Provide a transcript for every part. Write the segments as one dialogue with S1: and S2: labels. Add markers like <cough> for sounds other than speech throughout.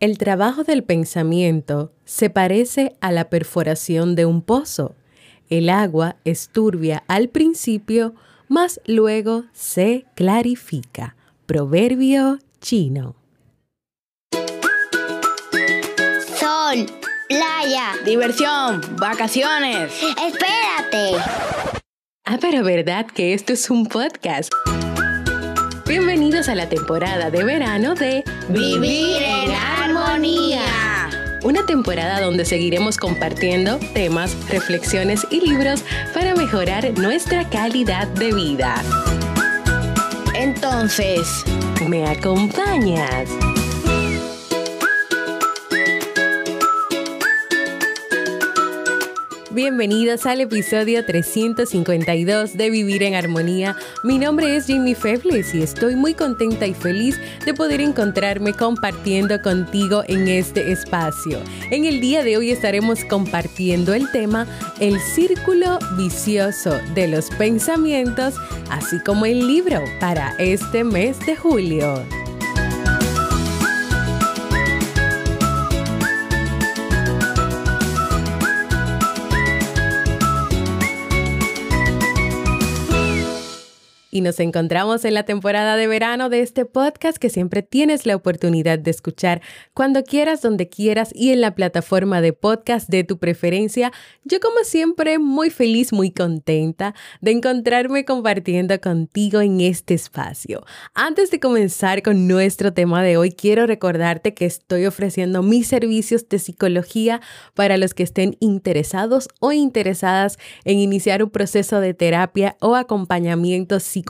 S1: El trabajo del pensamiento se parece a la perforación de un pozo. El agua es turbia al principio, mas luego se clarifica. Proverbio chino.
S2: Sol, playa.
S3: Diversión, vacaciones.
S2: Espérate.
S1: Ah, pero verdad que esto es un podcast. Bienvenidos a la temporada de verano de
S2: Vivir en
S1: Una temporada donde seguiremos compartiendo temas, reflexiones y libros para mejorar nuestra calidad de vida.
S3: Entonces,
S1: ¿Me acompañas? Bienvenidos al episodio 352 de Vivir en Armonía. Mi nombre es Jamie Febles y estoy muy contenta y feliz de poder encontrarme compartiendo contigo en este espacio. En el día de hoy estaremos compartiendo el tema El círculo vicioso de los pensamientos, así como el libro para este mes de julio. Y nos encontramos en la temporada de verano de este podcast que siempre tienes la oportunidad de escuchar cuando quieras, donde quieras y en la plataforma de podcast de tu preferencia. Yo como siempre muy feliz, muy contenta de encontrarme compartiendo contigo en este espacio. Antes de comenzar con nuestro tema de hoy, quiero recordarte que estoy ofreciendo mis servicios de psicología para los que estén interesados o interesadas en iniciar un proceso de terapia o acompañamiento psicológico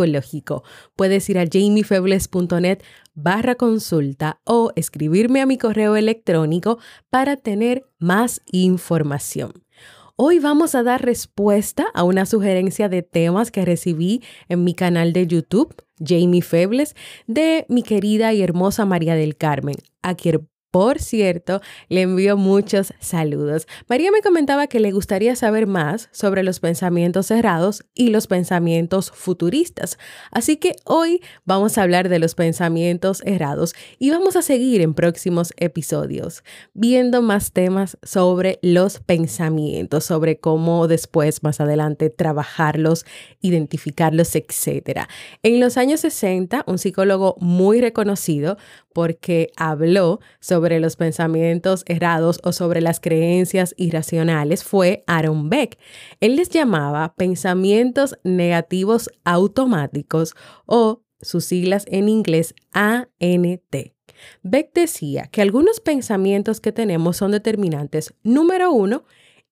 S1: Puedes ir a jamiefebles.net barra consulta o escribirme a mi correo electrónico para tener más información. Hoy vamos a dar respuesta a una sugerencia de temas que recibí en mi canal de YouTube, Jamie Febles, de mi querida y hermosa María del Carmen, a quien por cierto, le envío muchos saludos. María me comentaba que le gustaría saber más sobre los pensamientos cerrados y los pensamientos futuristas. Así que hoy vamos a hablar de los pensamientos errados y vamos a seguir en próximos episodios viendo más temas sobre los pensamientos, sobre cómo después, más adelante, trabajarlos, identificarlos, etc. En los años 60, un psicólogo muy reconocido porque habló sobre los pensamientos errados o sobre las creencias irracionales fue Aaron Beck. Él les llamaba pensamientos negativos automáticos o sus siglas en inglés ANT. Beck decía que algunos pensamientos que tenemos son determinantes, número uno,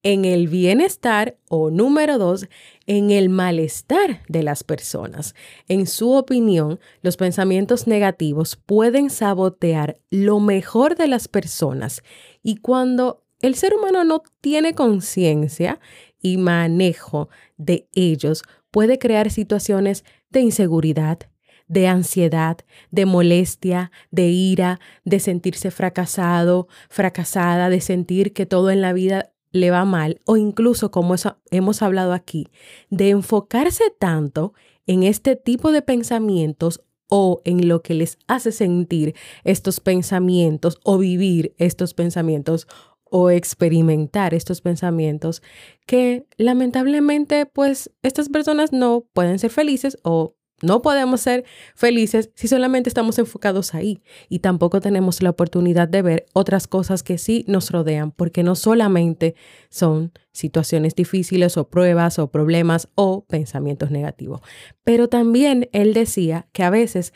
S1: en el bienestar o número dos, en el malestar de las personas. En su opinión, los pensamientos negativos pueden sabotear lo mejor de las personas y cuando el ser humano no tiene conciencia y manejo de ellos, puede crear situaciones de inseguridad, de ansiedad, de molestia, de ira, de sentirse fracasado, fracasada, de sentir que todo en la vida le va mal o incluso como hemos hablado aquí, de enfocarse tanto en este tipo de pensamientos o en lo que les hace sentir estos pensamientos o vivir estos pensamientos o experimentar estos pensamientos que lamentablemente pues estas personas no pueden ser felices o no podemos ser felices si solamente estamos enfocados ahí y tampoco tenemos la oportunidad de ver otras cosas que sí nos rodean, porque no solamente son situaciones difíciles o pruebas o problemas o pensamientos negativos, pero también él decía que a veces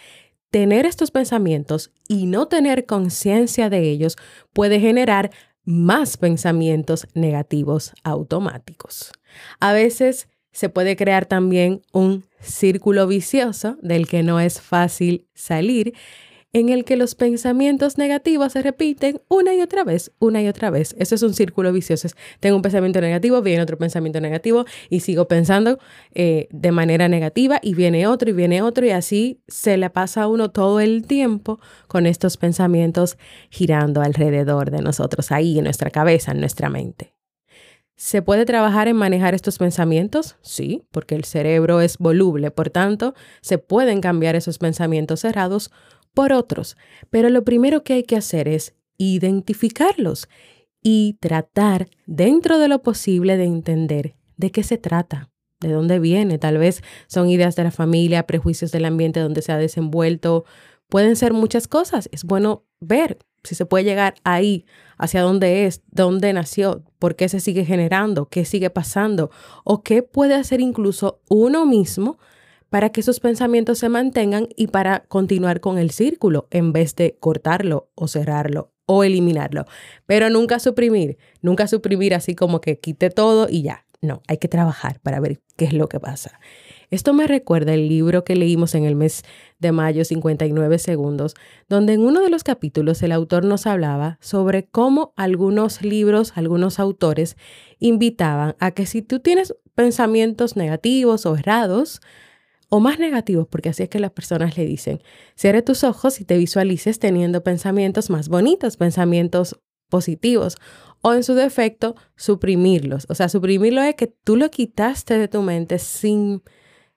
S1: tener estos pensamientos y no tener conciencia de ellos puede generar más pensamientos negativos automáticos. A veces se puede crear también un círculo vicioso del que no es fácil salir, en el que los pensamientos negativos se repiten una y otra vez, una y otra vez. Eso es un círculo vicioso. Tengo un pensamiento negativo, viene otro pensamiento negativo y sigo pensando eh, de manera negativa y viene otro y viene otro y así se le pasa a uno todo el tiempo con estos pensamientos girando alrededor de nosotros, ahí en nuestra cabeza, en nuestra mente. ¿Se puede trabajar en manejar estos pensamientos? Sí, porque el cerebro es voluble, por tanto, se pueden cambiar esos pensamientos cerrados por otros. Pero lo primero que hay que hacer es identificarlos y tratar dentro de lo posible de entender de qué se trata, de dónde viene. Tal vez son ideas de la familia, prejuicios del ambiente donde se ha desenvuelto. Pueden ser muchas cosas. Es bueno ver si se puede llegar ahí, hacia dónde es, dónde nació, por qué se sigue generando, qué sigue pasando o qué puede hacer incluso uno mismo para que esos pensamientos se mantengan y para continuar con el círculo en vez de cortarlo o cerrarlo o eliminarlo. Pero nunca suprimir, nunca suprimir así como que quite todo y ya. No, hay que trabajar para ver qué es lo que pasa. Esto me recuerda el libro que leímos en el mes de mayo, 59 segundos, donde en uno de los capítulos el autor nos hablaba sobre cómo algunos libros, algunos autores invitaban a que si tú tienes pensamientos negativos o errados, o más negativos, porque así es que las personas le dicen, cierre tus ojos y te visualices teniendo pensamientos más bonitos, pensamientos positivos, o en su defecto, suprimirlos. O sea, suprimirlo es que tú lo quitaste de tu mente sin,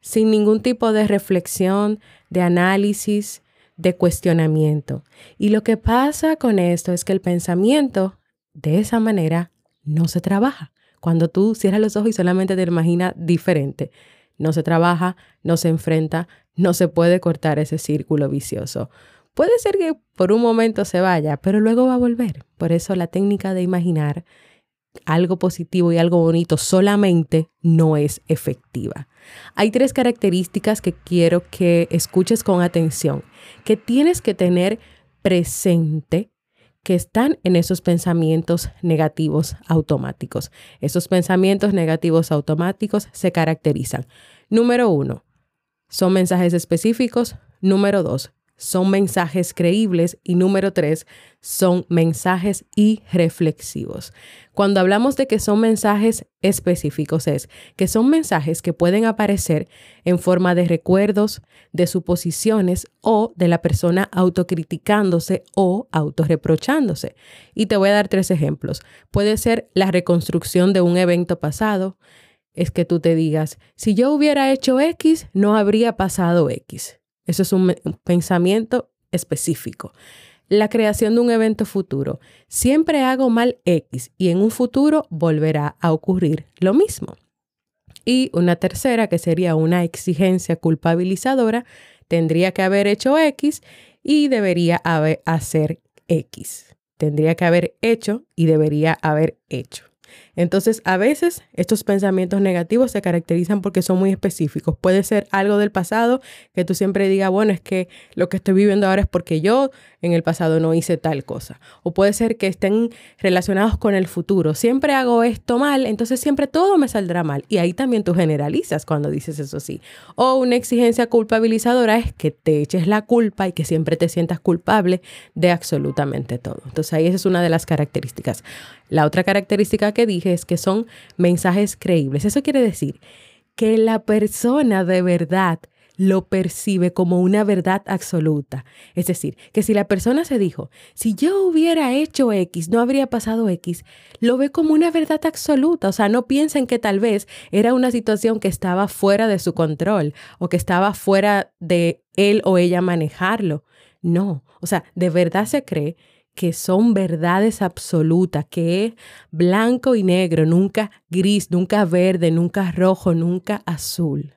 S1: sin ningún tipo de reflexión, de análisis, de cuestionamiento. Y lo que pasa con esto es que el pensamiento, de esa manera, no se trabaja. Cuando tú cierras los ojos y solamente te imaginas diferente no se trabaja, no se enfrenta, no se puede cortar ese círculo vicioso. Puede ser que por un momento se vaya, pero luego va a volver. Por eso la técnica de imaginar algo positivo y algo bonito solamente no es efectiva. Hay tres características que quiero que escuches con atención, que tienes que tener presente que están en esos pensamientos negativos automáticos. Esos pensamientos negativos automáticos se caracterizan. Número uno, son mensajes específicos. Número dos, son mensajes creíbles y número tres, son mensajes irreflexivos. Cuando hablamos de que son mensajes específicos es que son mensajes que pueden aparecer en forma de recuerdos, de suposiciones o de la persona autocriticándose o autorreprochándose. Y te voy a dar tres ejemplos. Puede ser la reconstrucción de un evento pasado, es que tú te digas, si yo hubiera hecho X, no habría pasado X. Eso es un, pensamiento específico. La creación de un evento futuro. Siempre hago mal X y en un futuro volverá a ocurrir lo mismo. Y una tercera, que sería una exigencia culpabilizadora, tendría que haber hecho X y debería haber hacer X. Tendría que haber hecho y debería haber hecho. Entonces, a veces estos pensamientos negativos se caracterizan porque son muy específicos. Puede ser algo del pasado que tú siempre digas, bueno, es que lo que estoy viviendo ahora es porque yo en el pasado no hice tal cosa. O puede ser que estén relacionados con el futuro. Siempre hago esto mal, entonces siempre todo me saldrá mal. Y ahí también tú generalizas cuando dices eso sí. O una exigencia culpabilizadora es que te eches la culpa y que siempre te sientas culpable de absolutamente todo. Entonces ahí esa es una de las características. La otra característica que es que son mensajes creíbles. Eso quiere decir que la persona de verdad lo percibe como una verdad absoluta. Es decir, que si la persona se dijo, si yo hubiera hecho X, no habría pasado X, lo ve como una verdad absoluta. O sea, no piensen que tal vez era una situación que estaba fuera de su control o que estaba fuera de él o ella manejarlo. No, o sea, de verdad se cree que son verdades absolutas, que es blanco y negro, nunca gris, nunca verde, nunca rojo, nunca azul.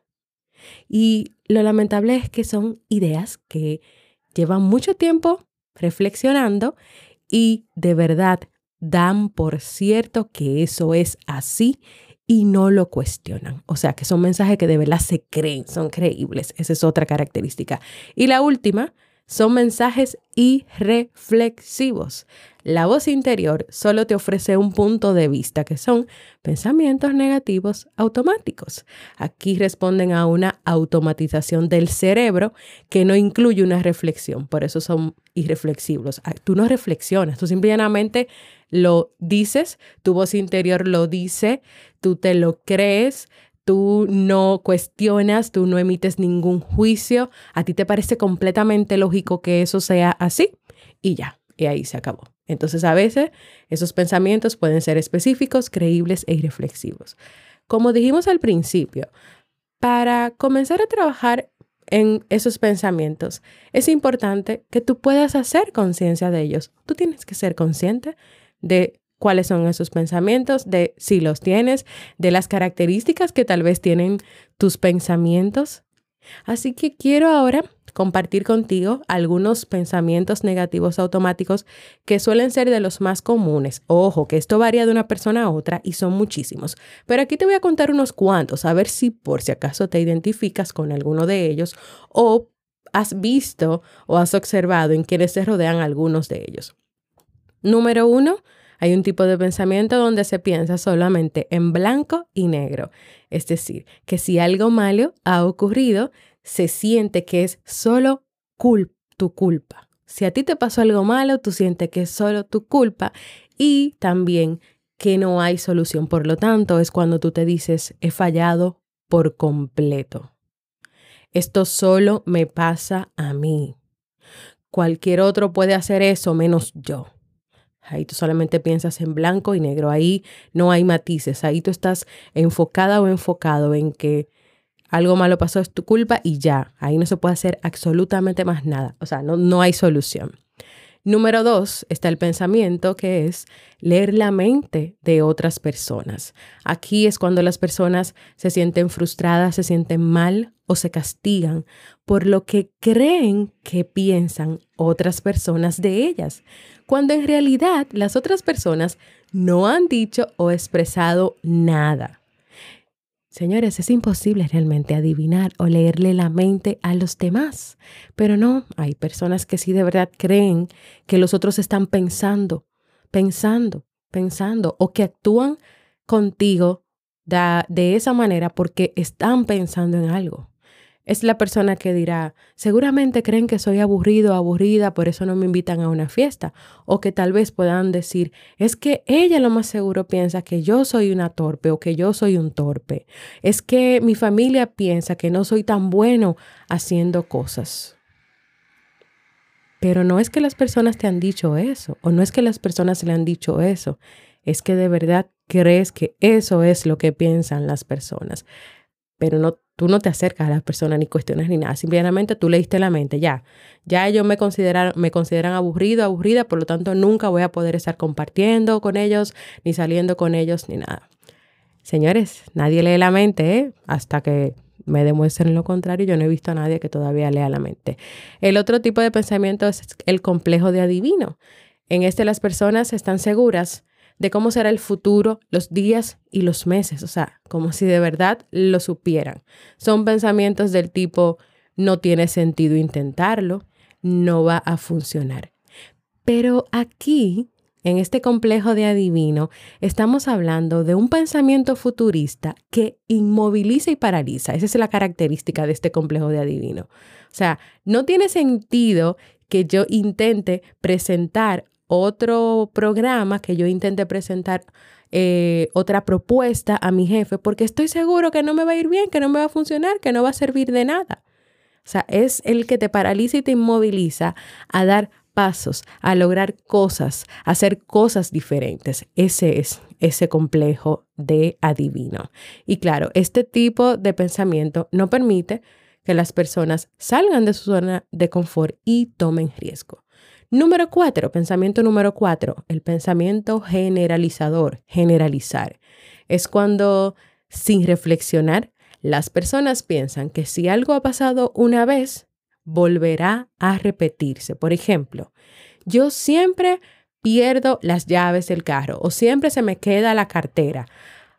S1: Y lo lamentable es que son ideas que llevan mucho tiempo reflexionando y de verdad dan por cierto que eso es así y no lo cuestionan. O sea, que son mensajes que de verdad se creen, son creíbles. Esa es otra característica. Y la última son mensajes irreflexivos. La voz interior solo te ofrece un punto de vista que son pensamientos negativos automáticos. Aquí responden a una automatización del cerebro que no incluye una reflexión, por eso son irreflexivos. Ah, tú no reflexionas, tú simplemente lo dices, tu voz interior lo dice, tú te lo crees, tú no cuestionas, tú no emites ningún juicio, a ti te parece completamente lógico que eso sea así y ya, y ahí se acabó. Entonces a veces esos pensamientos pueden ser específicos, creíbles e irreflexivos. Como dijimos al principio, para comenzar a trabajar en esos pensamientos, es importante que tú puedas hacer conciencia de ellos. Tú tienes que ser consciente de cuáles son esos pensamientos, de si los tienes, de las características que tal vez tienen tus pensamientos. Así que quiero ahora compartir contigo algunos pensamientos negativos automáticos que suelen ser de los más comunes. Ojo, que esto varía de una persona a otra y son muchísimos. Pero aquí te voy a contar unos cuantos, a ver si por si acaso te identificas con alguno de ellos o has visto o has observado en quienes te rodean algunos de ellos. Número uno, hay un tipo de pensamiento donde se piensa solamente en blanco y negro. Es decir, que si algo malo ha ocurrido, se siente que es solo tu culpa. Si a ti te pasó algo malo, tú sientes que es solo tu culpa y también que no hay solución. Por lo tanto, es cuando tú te dices, he fallado por completo. Esto solo me pasa a mí. Cualquier otro puede hacer eso menos yo. Ahí tú solamente piensas en blanco y negro. Ahí no hay matices. Ahí tú estás enfocada o enfocado en que algo malo pasó, es tu culpa y ya. Ahí no se puede hacer absolutamente más nada. O sea, no, no hay solución. Número dos está el pensamiento que es leer la mente de otras personas. Aquí es cuando las personas se sienten frustradas, se sienten mal o se castigan por lo que creen que piensan otras personas de ellas, cuando en realidad las otras personas no han dicho o expresado nada. Señores, es imposible realmente adivinar o leerle la mente a los demás, pero no, hay personas que sí de verdad creen que los otros están pensando, pensando, pensando, o que actúan contigo de, de esa manera porque están pensando en algo es la persona que dirá, seguramente creen que soy aburrido o aburrida, por eso no me invitan a una fiesta. O que tal vez puedan decir, es que ella lo más seguro piensa que yo soy una torpe o que yo soy un torpe. Es que mi familia piensa que no soy tan bueno haciendo cosas. Pero no es que las personas te han dicho eso, o no es que las personas le han dicho eso, es que de verdad crees que eso es lo que piensan las personas. Pero no Tú no te acercas a las personas ni cuestiones ni nada. Simplemente tú leíste la mente, ya. Ya ellos me consideran, me consideran aburrido, aburrida, por lo tanto nunca voy a poder estar compartiendo con ellos, ni saliendo con ellos, ni nada. Señores, nadie lee la mente, ¿eh? Hasta que me demuestren lo contrario. Yo no he visto a nadie que todavía lea la mente. El otro tipo de pensamiento es el complejo de adivino. En este las personas están seguras de cómo será el futuro, los días y los meses, o sea, como si de verdad lo supieran. Son pensamientos del tipo, no tiene sentido intentarlo, no va a funcionar. Pero aquí, en este complejo de adivino, estamos hablando de un pensamiento futurista que inmoviliza y paraliza. Esa es la característica de este complejo de adivino. O sea, no tiene sentido que yo intente presentar otro programa que yo intente presentar eh, otra propuesta a mi jefe porque estoy seguro que no me va a ir bien, que no me va a funcionar, que no va a servir de nada. O sea, es el que te paraliza y te inmoviliza a dar pasos, a lograr cosas, a hacer cosas diferentes. Ese es ese complejo de adivino. Y claro, este tipo de pensamiento no permite que las personas salgan de su zona de confort y tomen riesgo. Número cuatro, pensamiento número cuatro, el pensamiento generalizador, generalizar. Es cuando, sin reflexionar, las personas piensan que si algo ha pasado una vez, volverá a repetirse. Por ejemplo, yo siempre pierdo las llaves del carro o siempre se me queda la cartera.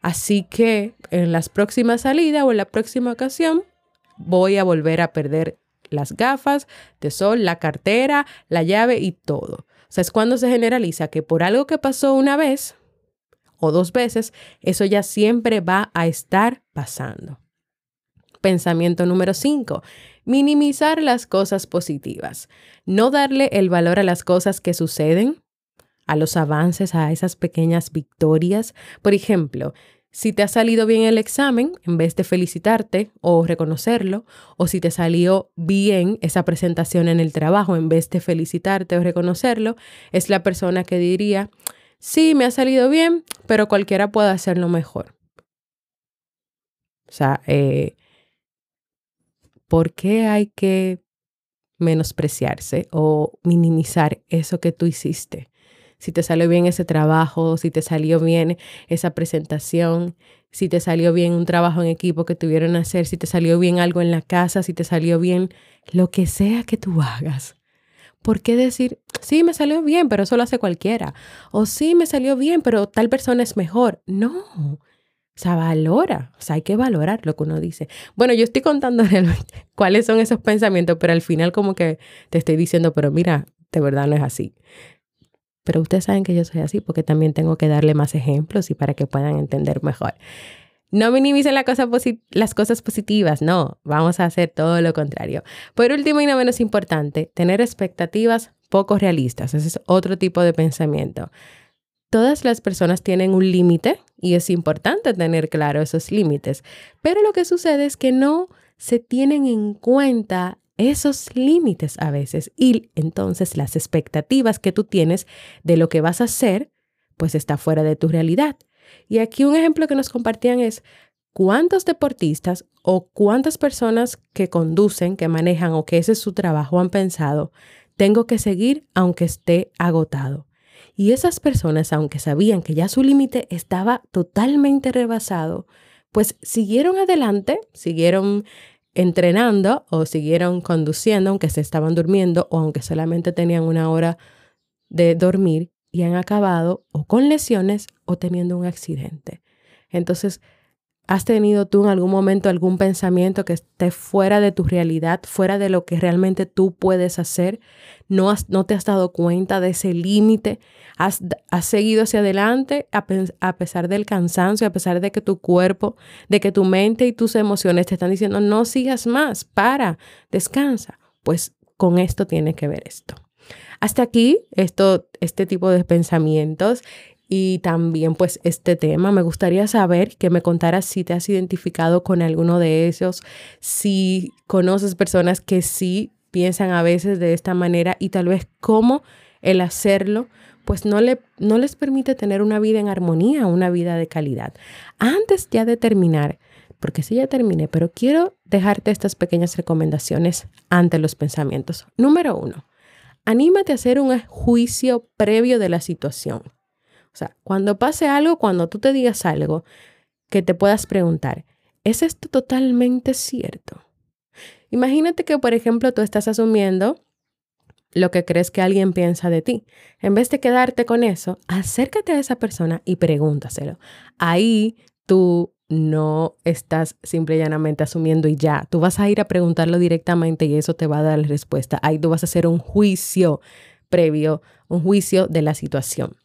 S1: Así que en las próximas salidas o en la próxima ocasión voy a volver a perder las gafas de sol, la cartera, la llave y todo. O sea, es cuando se generaliza que por algo que pasó una vez o dos veces, eso ya siempre va a estar pasando. Pensamiento número 5. Minimizar las cosas positivas. No darle el valor a las cosas que suceden, a los avances, a esas pequeñas victorias. Por ejemplo, si te ha salido bien el examen, en vez de felicitarte o reconocerlo, o si te salió bien esa presentación en el trabajo, en vez de felicitarte o reconocerlo, es la persona que diría, sí, me ha salido bien, pero cualquiera puede hacerlo mejor. O sea, eh, ¿por qué hay que menospreciarse o minimizar eso que tú hiciste? Si te salió bien ese trabajo, si te salió bien esa presentación, si te salió bien un trabajo en equipo que tuvieron que hacer, si te salió bien algo en la casa, si te salió bien lo que sea que tú hagas. ¿Por qué decir, sí, me salió bien, pero eso lo hace cualquiera? O sí, me salió bien, pero tal persona es mejor. No, o sea, valora, o sea, hay que valorar lo que uno dice. Bueno, yo estoy contando <laughs> realmente cuáles son esos pensamientos, pero al final como que te estoy diciendo, pero mira, de verdad no es así. Pero ustedes saben que yo soy así porque también tengo que darle más ejemplos y para que puedan entender mejor. No minimicen las cosas positivas, no, vamos a hacer todo lo contrario. Por último y no menos importante, tener expectativas poco realistas. Ese es otro tipo de pensamiento. Todas las personas tienen un límite y es importante tener claro esos límites, pero lo que sucede es que no se tienen en cuenta esos límites a veces y entonces las expectativas que tú tienes de lo que vas a hacer, pues está fuera de tu realidad. Y aquí un ejemplo que nos compartían es cuántos deportistas o cuántas personas que conducen, que manejan o que ese es su trabajo han pensado, tengo que seguir aunque esté agotado. Y esas personas, aunque sabían que ya su límite estaba totalmente rebasado, pues siguieron adelante, siguieron entrenando o siguieron conduciendo, aunque se estaban durmiendo o aunque solamente tenían una hora de dormir y han acabado o con lesiones o teniendo un accidente. Entonces, ¿has tenido tú en algún momento algún pensamiento que esté fuera de tu realidad, fuera de lo que realmente tú puedes hacer? ¿No, has, no te has dado cuenta de ese límite? ¿Has, ¿Has, seguido hacia adelante a, a pesar del cansancio, a pesar de que tu cuerpo, de que tu mente y tus emociones te están diciendo no sigas más, para, descansa? Pues con esto tiene que ver esto. Hasta aquí esto, este tipo de pensamientos y también pues este tema. Me gustaría saber que me contaras si te has identificado con alguno de ellos, si conoces personas que sí piensan a veces de esta manera y tal vez cómo el hacerlo pues no, le, no les permite tener una vida en armonía, una vida de calidad. Antes ya de terminar, porque sí ya terminé, pero quiero dejarte estas pequeñas recomendaciones ante los pensamientos. Número uno, anímate a hacer un juicio previo de la situación. O sea, cuando pase algo, cuando tú te digas algo, que te puedas preguntar, ¿es esto totalmente cierto? Imagínate que, por ejemplo, tú estás asumiendo lo que crees que alguien piensa de ti. En vez de quedarte con eso, acércate a esa persona y pregúntaselo. Ahí tú no estás simple y llanamente asumiendo y ya. Tú vas a ir a preguntarlo directamente y eso te va a dar la respuesta. Ahí tú vas a hacer un juicio previo, un juicio de la situación.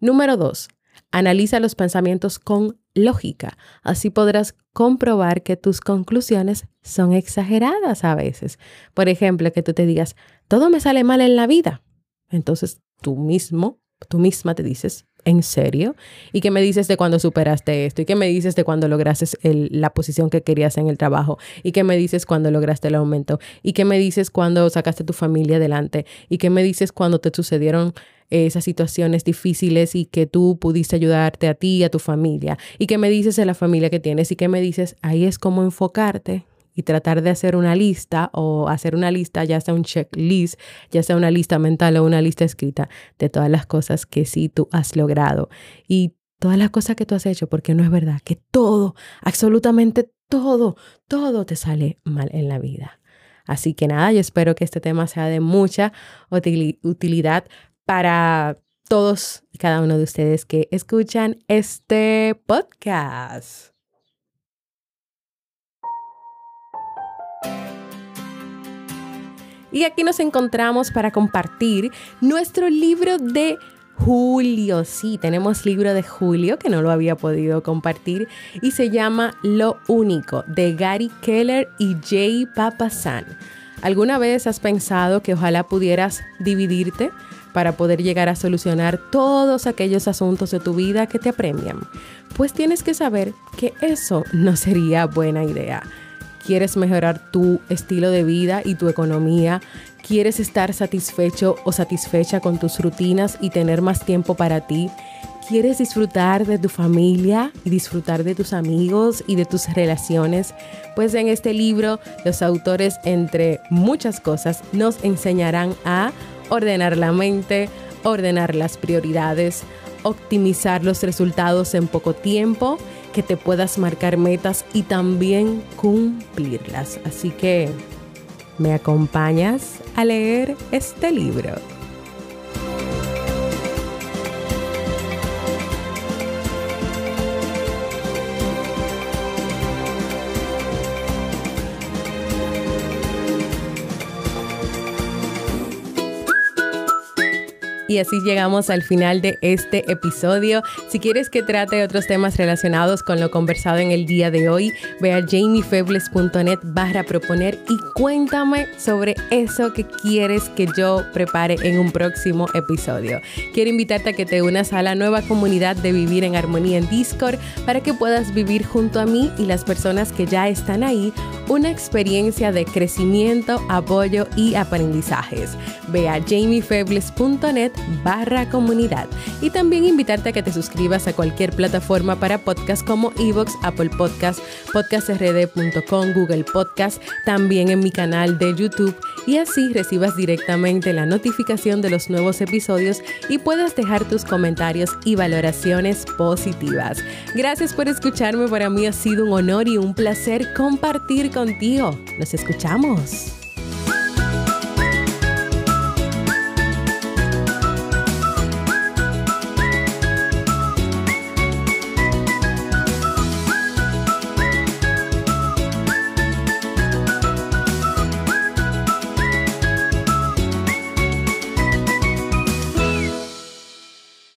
S1: Número dos, analiza los pensamientos con lógica. Así podrás comprobar que tus conclusiones son exageradas a veces. Por ejemplo, que tú te digas, todo me sale mal en la vida. Entonces tú mismo, tú misma te dices, ¿En serio? ¿Y qué me dices de cuando superaste esto? ¿Y qué me dices de cuando lograste la posición que querías en el trabajo? ¿Y qué me dices cuando lograste el aumento? ¿Y qué me dices cuando sacaste tu familia adelante? ¿Y qué me dices cuando te sucedieron esas situaciones difíciles y que tú pudiste ayudarte a ti y a tu familia? ¿Y qué me dices de la familia que tienes? ¿Y qué me dices? Ahí es como enfocarte y tratar de hacer una lista o hacer una lista, ya sea un checklist, ya sea una lista mental o una lista escrita de todas las cosas que sí tú has logrado y todas las cosas que tú has hecho, porque no es verdad que todo, absolutamente todo, todo te sale mal en la vida. Así que nada, yo espero que este tema sea de mucha utilidad para todos y cada uno de ustedes que escuchan este podcast. Y aquí nos encontramos para compartir nuestro libro de Julio. Sí, tenemos libro de Julio que no lo había podido compartir y se llama Lo Único de Gary Keller y Jay Papasan. ¿Alguna vez has pensado que ojalá pudieras dividirte para poder llegar a solucionar todos aquellos asuntos de tu vida que te apremian? Pues tienes que saber que eso no sería buena idea quieres mejorar tu estilo de vida y tu economía, ¿Quieres estar satisfecho o satisfecha con tus rutinas y tener más tiempo para ti? ¿Quieres disfrutar de tu familia y disfrutar de tus amigos y de tus relaciones? Pues en este libro los autores, entre muchas cosas, nos enseñarán a ordenar la mente, ordenar las prioridades, optimizar los resultados en poco tiempo, que te puedas marcar metas y también cumplirlas. Así que ¿Me acompañas a leer este libro? Y así llegamos al final de este episodio. Si quieres que trate otros temas relacionados con lo conversado en el día de hoy, ve a jamiefebles.net barra proponer y cuéntame sobre eso que quieres que yo prepare en un próximo episodio. Quiero invitarte a que te unas a la nueva comunidad de Vivir en Armonía en Discord para que puedas vivir junto a mí y las personas que ya están ahí una experiencia de crecimiento, apoyo y aprendizajes. Ve a jamiefebles.net barra comunidad y también invitarte a que te suscribas a cualquier plataforma para podcast como Evox, Apple Podcast, podcastrd.com, Google Podcast, también en mi canal de YouTube y así recibas directamente la notificación de los nuevos episodios y puedas dejar tus comentarios y valoraciones positivas. Gracias por escucharme, para mí ha sido un honor y un placer compartir contigo. Nos escuchamos.